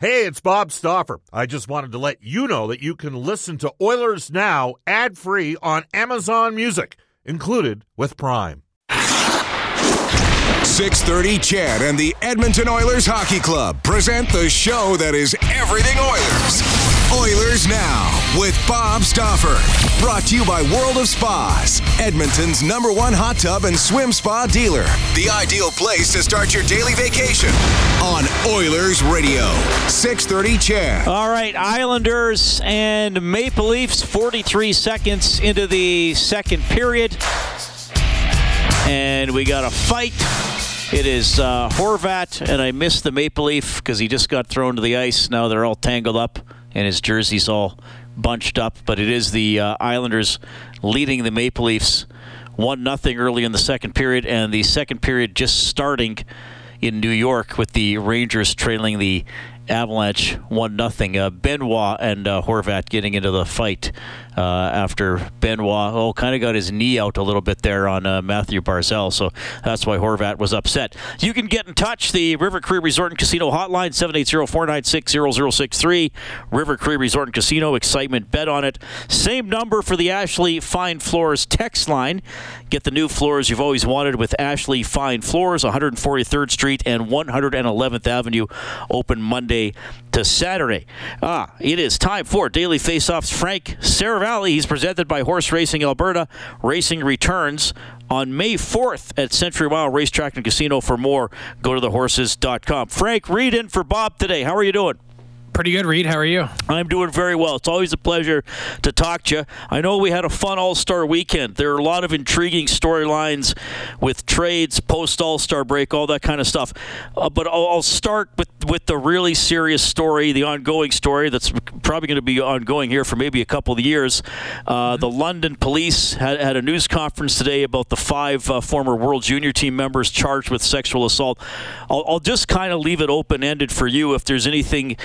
Hey, it's Bob Stauffer. I just wanted to let you know that you can listen to Oilers Now ad free on Amazon Music, included with Prime. 630 CHED and the Edmonton Oilers Hockey Club present the show that is everything Oilers. Oilers Now with Bob Stauffer. Brought to you by World of Spas, Edmonton's number one hot tub and swim spa dealer. The ideal place to start your daily vacation on Oilers Radio. 630 CHED. All right, Islanders and Maple Leafs, 43 seconds into the second period. And we got a fight. It is uh, Horvat, and I missed the Maple Leaf because he just got thrown to the ice. Now they're all tangled up, and his jersey's all bunched up. But it is the uh, Islanders leading the Maple Leafs 1 nothing early in the second period, and the second period just starting in New York with the Rangers trailing the Avalanche 1 nothing. Uh, Benoit and uh, Horvat getting into the fight uh, after Benoit oh kind of got his knee out a little bit there on uh, Mathew Barzal, so that's why Horvat was upset. You can get in touch the River Cree Resort and Casino hotline 780-496-0063. River Cree Resort and Casino excitement bet on it. Same number for the Ashley Fine Floors text line. Get the new floors you've always wanted with Ashley Fine Floors, 143rd Street and 111th Avenue, open Monday to Saturday. Ah, it is time for Daily Faceoffs. Frank Seravalli. He's presented by Horse Racing Alberta. Racing returns on May 4th at Century Mile Racetrack and Casino. For more, go to thehorses.com. Frank, Reed in for Bob today. How are you doing? Pretty good, Reed. How are you? I'm doing very well. It's always a pleasure to talk to you. I know we had a fun All Star weekend. There are a lot of intriguing storylines with trades, post All Star break, all that kind of stuff. Uh, but I'll, I'll start with, with the really serious story, the ongoing story that's probably going to be ongoing here for maybe a couple of years. Uh, the London police had, had a news conference today about the five uh, former World Junior Team members charged with sexual assault. I'll, I'll just kind of leave it open ended for you if there's anything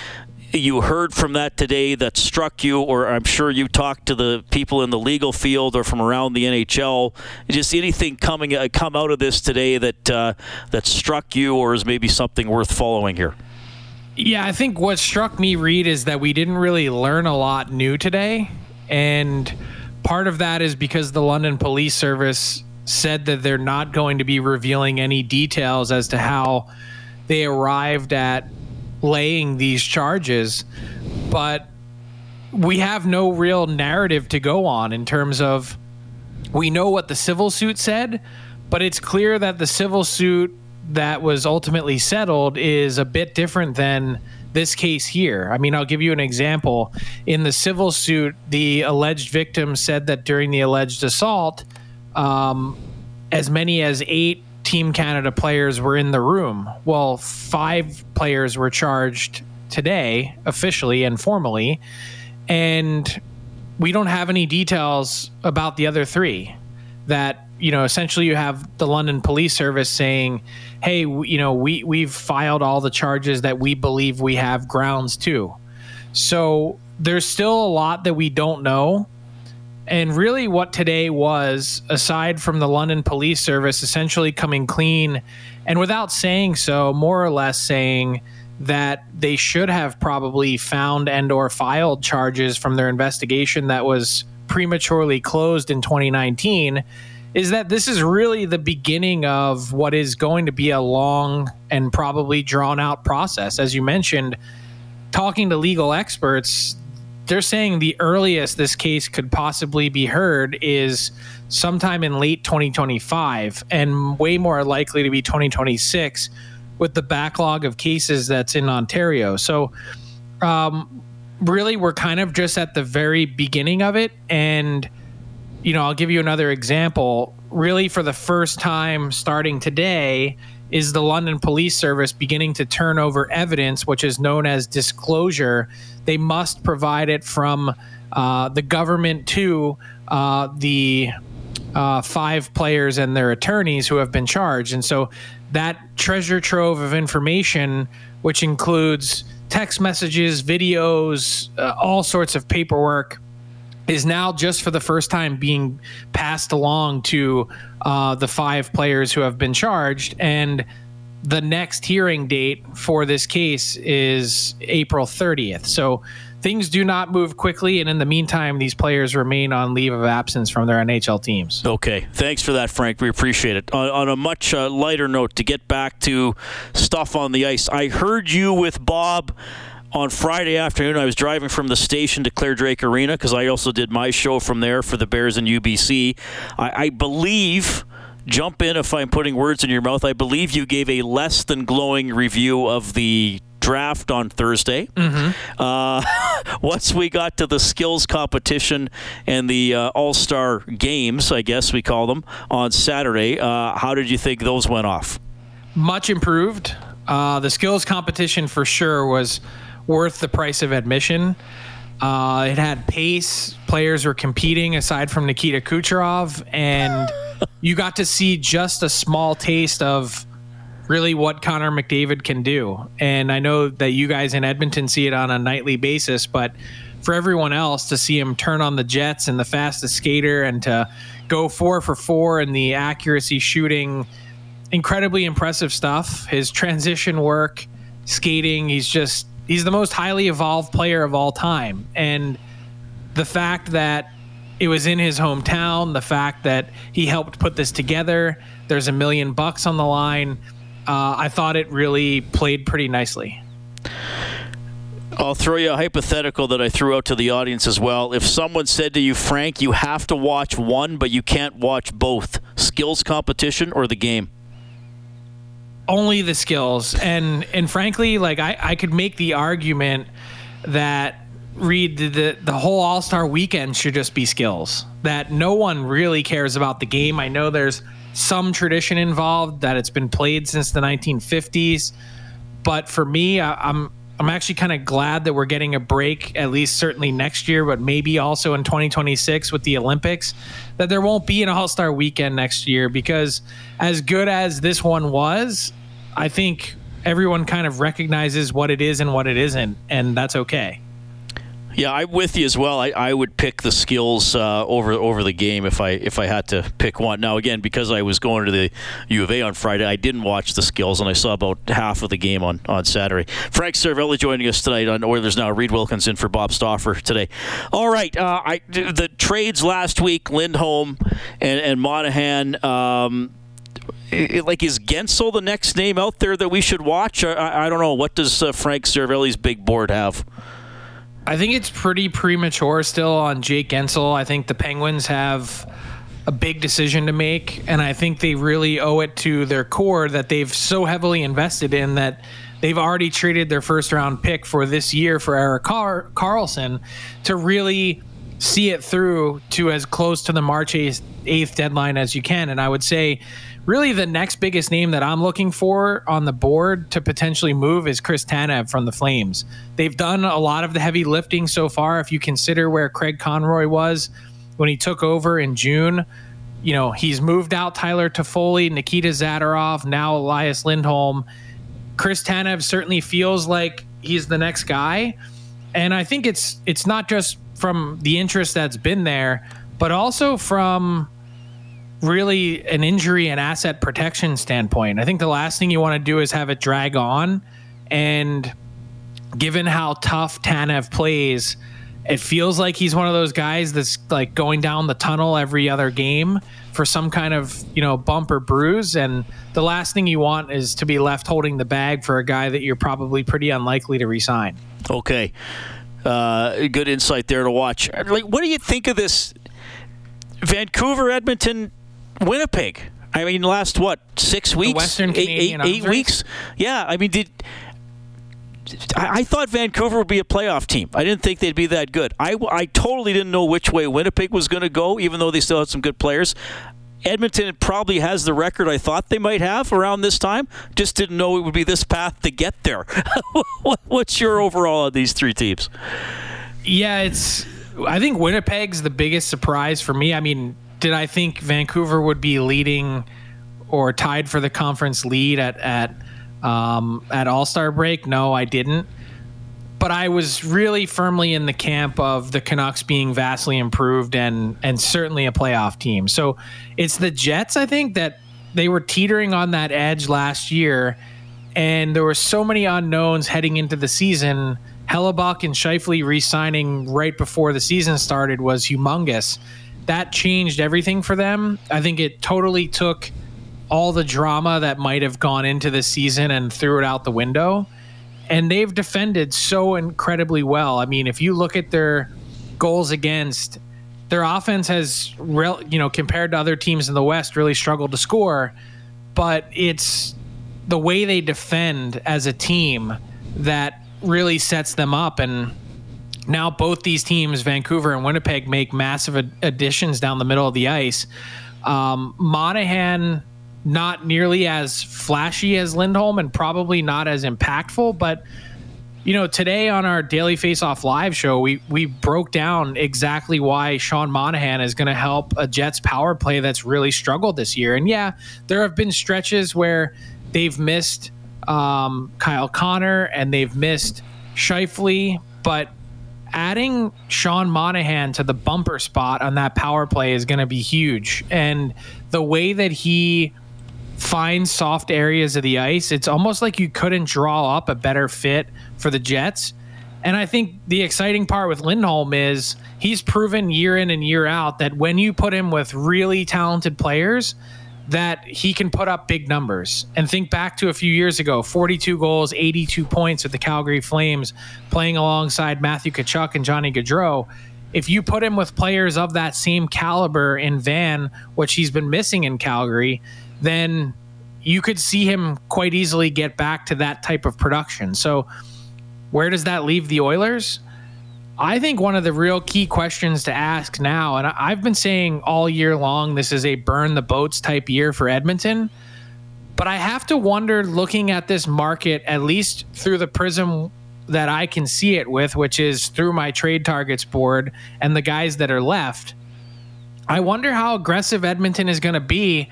you heard from that today that struck you, or I'm sure you talked to the people in the legal field or from around the NHL. Just anything coming uh, come out of this today that uh, that struck you, or is maybe something worth following here. Yeah, I think what struck me, Reed, is that we didn't really learn a lot new today, and part of that is because the London Police Service said that they're not going to be revealing any details as to how they arrived at laying these charges, but we have no real narrative to go on in terms of we know what the civil suit said, but it's clear that the civil suit that was ultimately settled is a bit different than this case here. I mean, I'll give you an example. In the civil suit, the alleged victim said that during the alleged assault, um, as many as eight Team Canada players were in the room. Well, five players were charged today, officially and formally, and we don't have any details about the other three. That you know, essentially, you have the London Police Service saying, "Hey, you know, we we've filed all the charges that we believe we have grounds to." So there's still a lot that we don't know and really, what today was, aside from the London Police Service essentially coming clean and without saying so, more or less saying that they should have probably found and or filed charges from their investigation that was prematurely closed in 2019 is that this is really the beginning of what is going to be a long and probably drawn out process. As you mentioned talking to legal experts they're saying the earliest this case could possibly be heard is sometime in late 2025 and way more likely to be 2026 with the backlog of cases that's in Ontario. So, um, really, we're kind of just at the very beginning of it. And, you know, I'll give you another example. Really, for the first time starting today, is the London Police Service beginning to turn over evidence, which is known as disclosure. They must provide it from uh, the government to uh, the uh, five players and their attorneys who have been charged. And so that treasure trove of information, which includes text messages, videos, uh, all sorts of paperwork, is now just for the first time being passed along to uh, the five players who have been charged. And the next hearing date for this case is April 30th. So things do not move quickly. And in the meantime, these players remain on leave of absence from their NHL teams. Okay. Thanks for that, Frank. We appreciate it. On, on a much uh, lighter note, to get back to stuff on the ice, I heard you with Bob on Friday afternoon, I was driving from the station to Clare Drake Arena because I also did my show from there for the Bears and UBC. I, I believe jump in if I'm putting words in your mouth. I believe you gave a less than glowing review of the draft on Thursday. Mm-hmm. Uh, once we got to the skills competition and the uh, All Star games, I guess we call them, on Saturday, uh, how did you think those went off? Much improved. Uh, the skills competition for sure was worth the price of admission. Uh, it had pace. Players were competing aside from Nikita Kucherov, and you got to see just a small taste of really what Connor McDavid can do. And I know that you guys in Edmonton see it on a nightly basis, but for everyone else to see him turn on the jets and the fastest skater and to go four for four and the accuracy shooting, incredibly impressive stuff. His transition work, skating, he's just he's the most highly evolved player of all time. And the fact that it was in his hometown, the fact that he helped put this together, there's a million bucks on the line. Uh, I thought it really played pretty nicely. I'll throw you a hypothetical that I threw out to the audience as well. If someone said to you, Frank, you have to watch one, but you can't watch both skills competition or the game only the skills. And and frankly like i i could make the argument that Reed the the whole all-star weekend should just be skills. That no one really cares about the game. I know there's some tradition involved that it's been played since the 1950s but for me I, i'm I'm actually kind of glad that we're getting a break, at least certainly next year, but maybe also in 2026 with the Olympics, that there won't be an All Star weekend next year because as good as this one was, I think everyone kind of recognizes what it is and what it isn't, and that's okay. Yeah, I'm with you as well. I, I would pick the skills uh, over over the game if I if I had to pick one. Now again, because I was going to the U of A on Friday, I didn't watch the skills, and I saw about half of the game on, on Saturday. Frank Seravalli joining us tonight on Oilers Now. Reed Wilkins in for Bob Stauffer today. All right, uh, I, the trades last week, Lindholm and, and Monahan. Um, like is Guentzel the next name out there that we should watch? I, I don't know. What does uh, Frank Seravalli's big board have? I think it's pretty premature still on Jake Guentzel. I think the Penguins have a big decision to make, and I think they really owe it to their core that they've so heavily invested in that they've already traded their first round pick for this year for Erik Car- Karlsson to really see it through to as close to the March 8th, 8th deadline as you can. And I would say really the next biggest name that I'm looking for on the board to potentially move is Chris Tanev from the Flames. They've done a lot of the heavy lifting so far. If you consider where Craig Conroy was when he took over in June, you know, he's moved out Tyler Toffoli, Nikita Zadorov, now Elias Lindholm. Chris Tanev certainly feels like he's the next guy. And I think it's it's not just from the interest that's been there, but also from really an injury and asset protection standpoint. I think the last thing you want to do is have it drag on. And given how tough Tanev plays, it feels like he's one of those guys that's like going down the tunnel every other game for some kind of you know bump or bruise and the last thing you want is to be left holding the bag for a guy that you're probably pretty unlikely to resign okay uh, good insight there to watch like what do you think of this vancouver edmonton Winnipeg. I mean, last what six weeks? The Western Canadian eight, eight, eight weeks. Yeah, I mean, did I, I, thought Vancouver would be a playoff team. I didn't think they'd be that good. I, I totally didn't know which way Winnipeg was going to go, even though they still had some good players. Edmonton probably has the record I thought they might have around this time. Just didn't know it would be this path to get there. What's your overall on these three teams? Yeah, it's. I think Winnipeg's the biggest surprise for me. I mean, did I think Vancouver would be leading or tied for the conference lead at at um, at All Star break? No, I didn't. But I was really firmly in the camp of the Canucks being vastly improved and and certainly a playoff team. So it's the Jets, I think, that they were teetering on that edge last year. and there were so many unknowns heading into the season. Hellebuyck and Scheifele re-signing right before the season started was humongous. That changed everything for them. I think it totally took all the drama that might have gone into the season and threw it out the window. And they've defended so incredibly well. I mean, if you look at their goals against, their offense has, real, you know, compared to other teams in the West, really struggled to score. But it's the way they defend as a team that really sets them up. And now both these teams, Vancouver and Winnipeg, make massive additions down the middle of the ice. Um, Monahan, not nearly as flashy as Lindholm and probably not as impactful, but you know, today on our Daily Face Off live show, we we broke down exactly why Sean Monahan is going to help a Jets power play that's really struggled this year. And yeah, there have been stretches where they've missed um, Kyle Connor and they've missed Scheifele, but adding Sean Monahan to the bumper spot on that power play is going to be huge. And the way that he finds soft areas of the ice, it's almost like you couldn't draw up a better fit for the Jets. And I think the exciting part with Lindholm is he's proven year in and year out that when you put him with really talented players, that he can put up big numbers. And think back to a few years ago 42 goals, 82 points with the Calgary Flames, playing alongside Matthew Tkachuk and Johnny Gaudreau. If you put him with players of that same caliber in Van, which he's been missing in Calgary, then you could see him quite easily get back to that type of production. So, where does that leave the Oilers? I think one of the real key questions to ask now, and I've been saying all year long, this is a burn the boats type year for Edmonton. But I have to wonder, looking at this market, at least through the prism that I can see it with, which is through my trade targets board and the guys that are left, I wonder how aggressive Edmonton is going to be.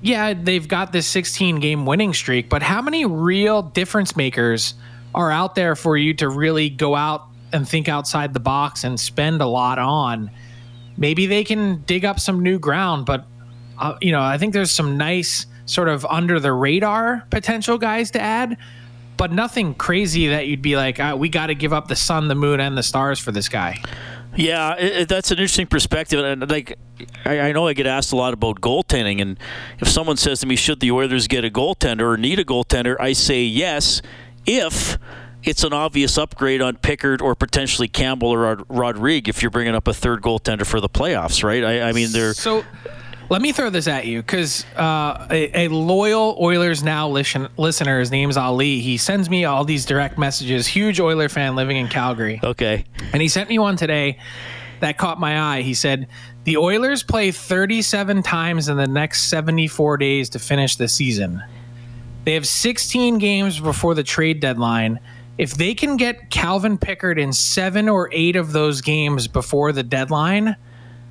Yeah, they've got this 16 game winning streak, but how many real difference makers are out there for you to really go out and think outside the box and spend a lot on, maybe they can dig up some new ground. But, uh, you know, I think there's some nice sort of under the radar potential guys to add, but nothing crazy that you'd be like, uh, we got to give up the sun, the moon, and the stars for this guy. Yeah, it, that's an interesting perspective, and like I, I, know I get asked a lot about goaltending, and if someone says to me, "Should the Oilers get a goaltender or need a goaltender?" I say yes, if it's an obvious upgrade on Pickard or potentially Campbell or Rod- Rodrigue if you're bringing up a third goaltender for the playoffs, right? I, I mean, they're so. Let me throw this at you because uh, a, a, loyal Oilers Now listen, listener, his name's Ali. He sends me all these direct messages. Huge Oiler fan living in Calgary. Okay. And he sent me one today that caught my eye. He said, The Oilers play 37 times in the next 74 days to finish the season. They have 16 games before the trade deadline if they can get Calvin Pickard in seven or eight of those games before the deadline,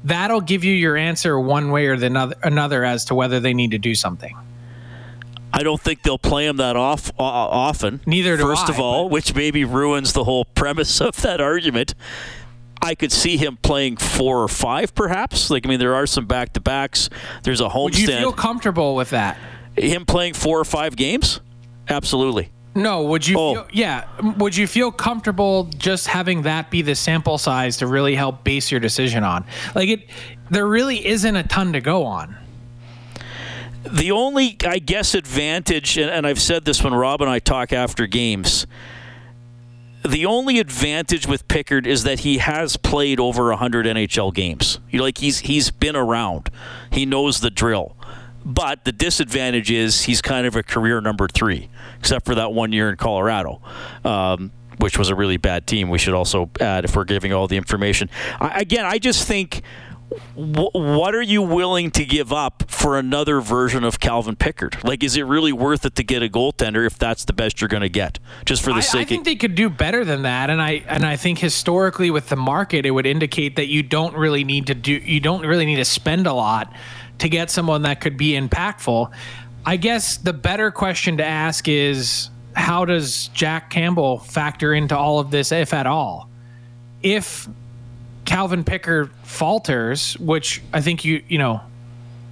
that'll give you your answer one way or the another, another as to whether they need to do something. I don't think they'll play him that off uh, often. Neither do First I, of all, which maybe ruins the whole premise of that argument. I could see him playing four or five, perhaps. Like I mean, there are some back to backs. There's a homestand. Would you feel comfortable with that? Him playing four or five games? Absolutely. No, would you? Oh. Feel, yeah, would you feel comfortable just having that be the sample size to really help base your decision on? Like it, there really isn't a ton to go on. The only, I guess, advantage, and I've said this when Rob and I talk after games. The only advantage with Pickard is that he has played over 100 NHL games. You know, like he's he's been around. He knows the drill. But the disadvantage is he's kind of a career number three, except for that one year in Colorado. Um, which was a really bad team. We should also add if we're giving all the information. I, again, I just think w- what are you willing to give up for another version of Calvin Pickard? Like, is it really worth it to get a goaltender if that's the best you're going to get, just for the I, sake? I think of- they could do better than that, and I and I think historically with the market, it would indicate that you don't really need to do you don't really need to spend a lot to get someone that could be impactful. I guess the better question to ask is how does Jack Campbell factor into all of this, if at all? If Calvin Pickard falters, which I think you, you know,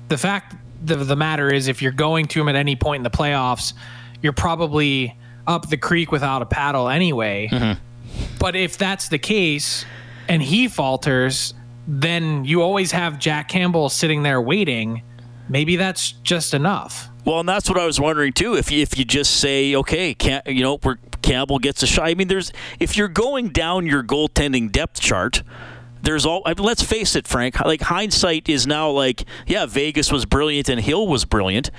the fact of the matter is if you're going to him at any point in the playoffs, you're probably up the creek without a paddle anyway. Mm-hmm. But if that's the case and he falters, then you always have Jack Campbell sitting there waiting. Maybe that's just enough. Well, and that's what I was wondering too. If you, if you just say, okay, you know, where Campbell gets a shot. I mean, there's if you're going down your goaltending depth chart, there's all. I mean, let's face it, Frank. Like hindsight is now like, yeah, Vegas was brilliant and Hill was brilliant.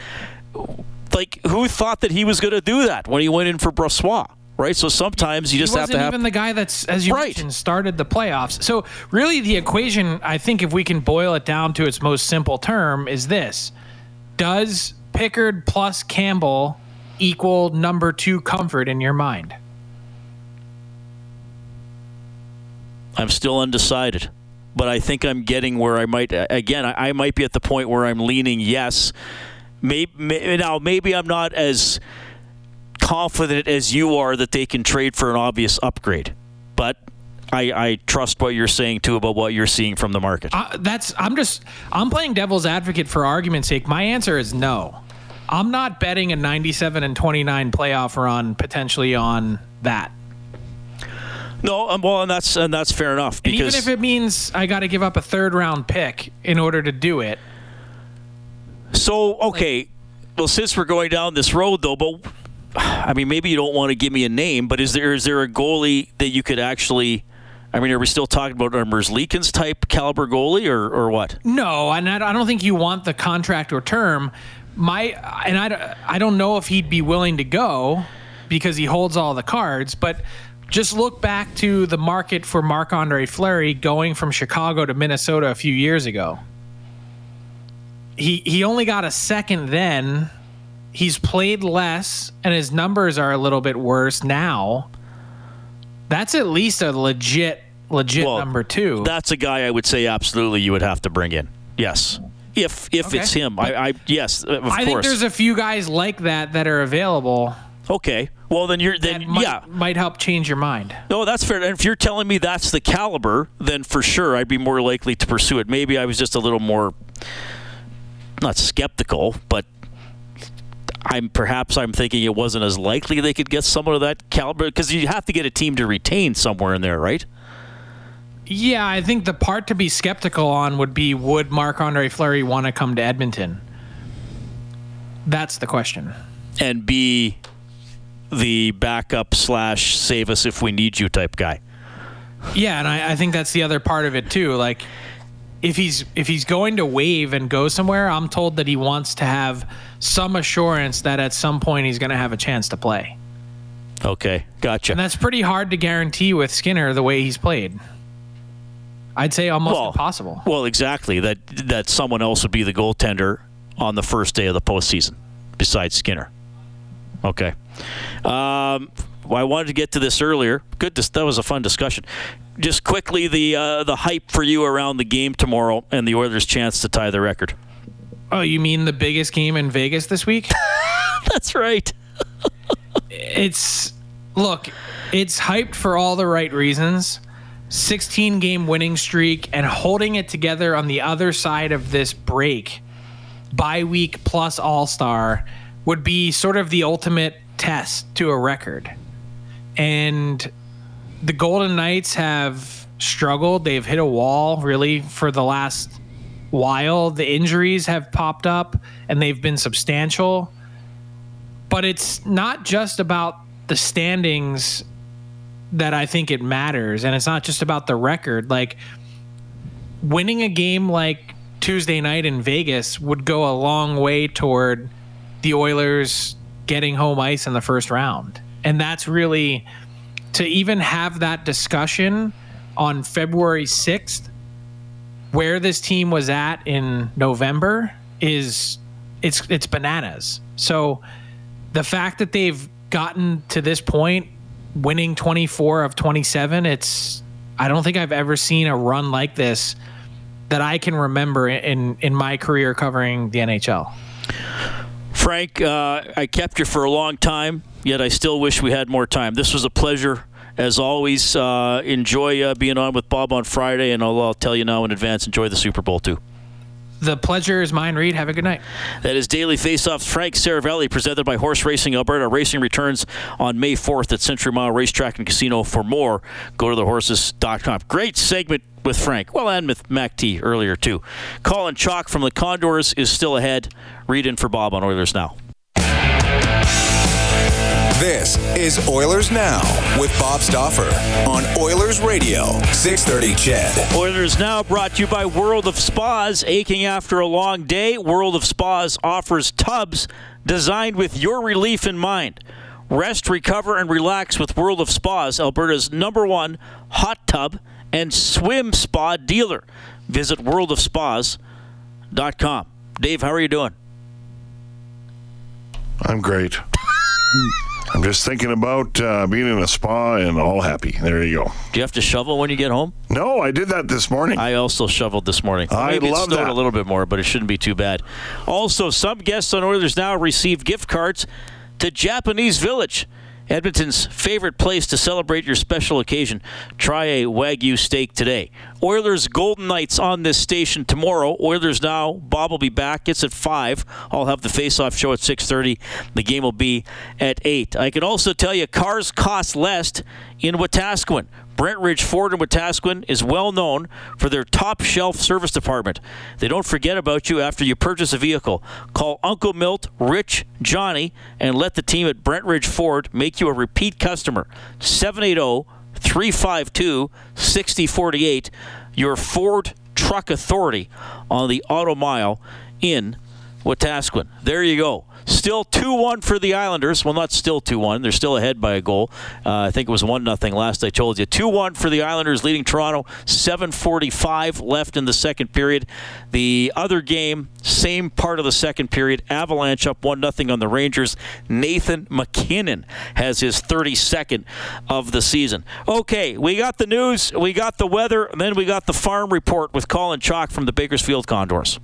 Like, who thought that he was going to do that when he went in for Brossoit? Right. So sometimes you just have to have. even the guy that's, as you Right. mentioned, started the playoffs. So really, the equation, I think, if we can boil it down to its most simple term, is this: Does Pickard plus Campbell equal number two comfort in your mind? I'm still undecided, but I think I'm getting where I might. Again, I, I might be at the point where I'm leaning yes. Maybe may, now, maybe I'm not as confident as you are that they can trade for an obvious upgrade, but I, I trust what you're saying too about what you're seeing from the market. Uh, that's I'm just I'm playing devil's advocate for argument's sake. My answer is no. I'm not betting a 97 and 29 playoff run potentially on that. no, um, well, and that's and that's fair enough And even if it means I got to give up a third round pick in order to do it, So okay, well since we're going down this road though, but I mean maybe you don't want to give me a name, but is there is there a goalie that you could actually? I mean, are we still talking about a Merzlikins type caliber goalie or or what? No, and I I don't think you want the contract or term. My and I, I don't know if he'd be willing to go because he holds all the cards, but just look back to the market for Marc Andre Fleury going from Chicago to Minnesota a few years ago. He he only got a second then. He's played less and his numbers are a little bit worse now. That's at least a legit legit Well, number 2. That's a guy I would say absolutely you would have to bring in. Yes, if if Okay. it's him, I, I yes, of I think there's a few guys like that that are available okay, well then you're then might, yeah. might help change your mind. No, that's fair. And if you're telling me that's the caliber, then for sure I'd be more likely to pursue it. Maybe I was just a little more not skeptical, but I'm perhaps I'm thinking it wasn't as likely they could get someone of that caliber because you have to get a team to retain somewhere in there, right? Yeah, I think the part to be skeptical on would be would Marc Andre Fleury want to come to Edmonton? That's the question. And be the backup slash save us if we need you type guy. Yeah, and I, I think that's the other part of it too. Like if he's if he's going to waive and go somewhere, I'm told that he wants to have some assurance that at some point he's going to have a chance to play. Okay, gotcha. And that's pretty hard to guarantee with Skinner the way he's played. I'd say almost Well, impossible. Well, exactly. That that someone else would be the goaltender on the first day of the postseason, besides Skinner. Okay. Um, well, I wanted to get to this earlier. Good. Dis- that was a fun discussion. Just quickly, the uh, the hype for you around the game tomorrow and the Oilers' chance to tie the record. Oh, you mean the biggest game in Vegas this week? That's right. it's look, it's hyped for all the right reasons. 16 game winning streak and holding it together on the other side of this break, bye week plus all star, would be sort of the ultimate test to a record. And the Golden Knights have struggled. They've hit a wall really for the last while. The injuries have popped up and they've been substantial but it's not just about the standings that I think it matters, and it's not just about the record. Like winning a game like Tuesday night in Vegas would go a long way toward the Oilers getting home ice in the first round, and that's really to even have that discussion on February sixth, where this team was at in November is it's it's bananas. So the fact that they've gotten to this point, winning 24 of 27, it's I don't think I've ever seen a run like this that I can remember in in my career covering the NHL. Frank, uh, I kept you for a long time, yet I still wish we had more time. This was a pleasure. As always, uh, enjoy uh, being on with Bob on Friday, and I'll, I'll tell you now in advance, enjoy the Super Bowl too. the pleasure is mine, Reed. Have a good night. That is Daily Faceoff. Frank Seravalli, presented by Horse Racing Alberta. Racing returns on May 4th at Century Mile Racetrack and Casino. For more, go to thehorses.com. Great segment with Frank. Well, and with Mac T earlier, too. Colin Chalk from the Condors is still ahead. Reed in for Bob on Oilers Now. This is Oilers Now with Bob Stauffer on Oilers Radio, 630 CHED. Oilers Now brought to you by World of Spas. Aching after a long day, World of Spas offers tubs designed with your relief in mind. Rest, recover, and relax with World of Spas, Alberta's number one hot tub and swim spa dealer. Visit worldofspas.com. Dave, how are you doing? I'm great. I'm just thinking about uh, being in a spa and all happy. There you go. Do you have to shovel when you get home? No, I did that this morning. I also shoveled this morning. I Maybe love it snowed that. a little bit more, but it shouldn't be too bad. Also, some guests on Oilers Now receive gift cards to Japanese Village. Edmonton's favorite place to celebrate your special occasion. Try a Wagyu steak today. Oilers Golden Knights on this station tomorrow. Oilers now. Bob will be back. It's at five. I'll have the face-off show at six thirty. The game will be at eight. I can also tell you cars cost less in Wetaskiwin. Brent Ridge Ford in Wetaskiwin is well known for their top shelf service department. They don't forget about you after you purchase a vehicle. Call Uncle Milt, Rich, Johnny, and let the team at Brent Ridge Ford make you a repeat customer. 780 352 6048. Your Ford Truck Authority on the Auto Mile in Wetaskiwin. There you go. Still 2 1 for the Islanders. Well, not still 2 1. They're still ahead by a goal. Uh, I think it was 1 0 last I told you. 2 1 for the Islanders, leading Toronto. 7.45 left in the second period. The other game, same part of the second period. Avalanche up 1 0 on the Rangers. Nathan MacKinnon has his 32nd of the season. Okay, we got the news, we got the weather, and then we got the farm report with Colin Chalk from the Bakersfield Condors.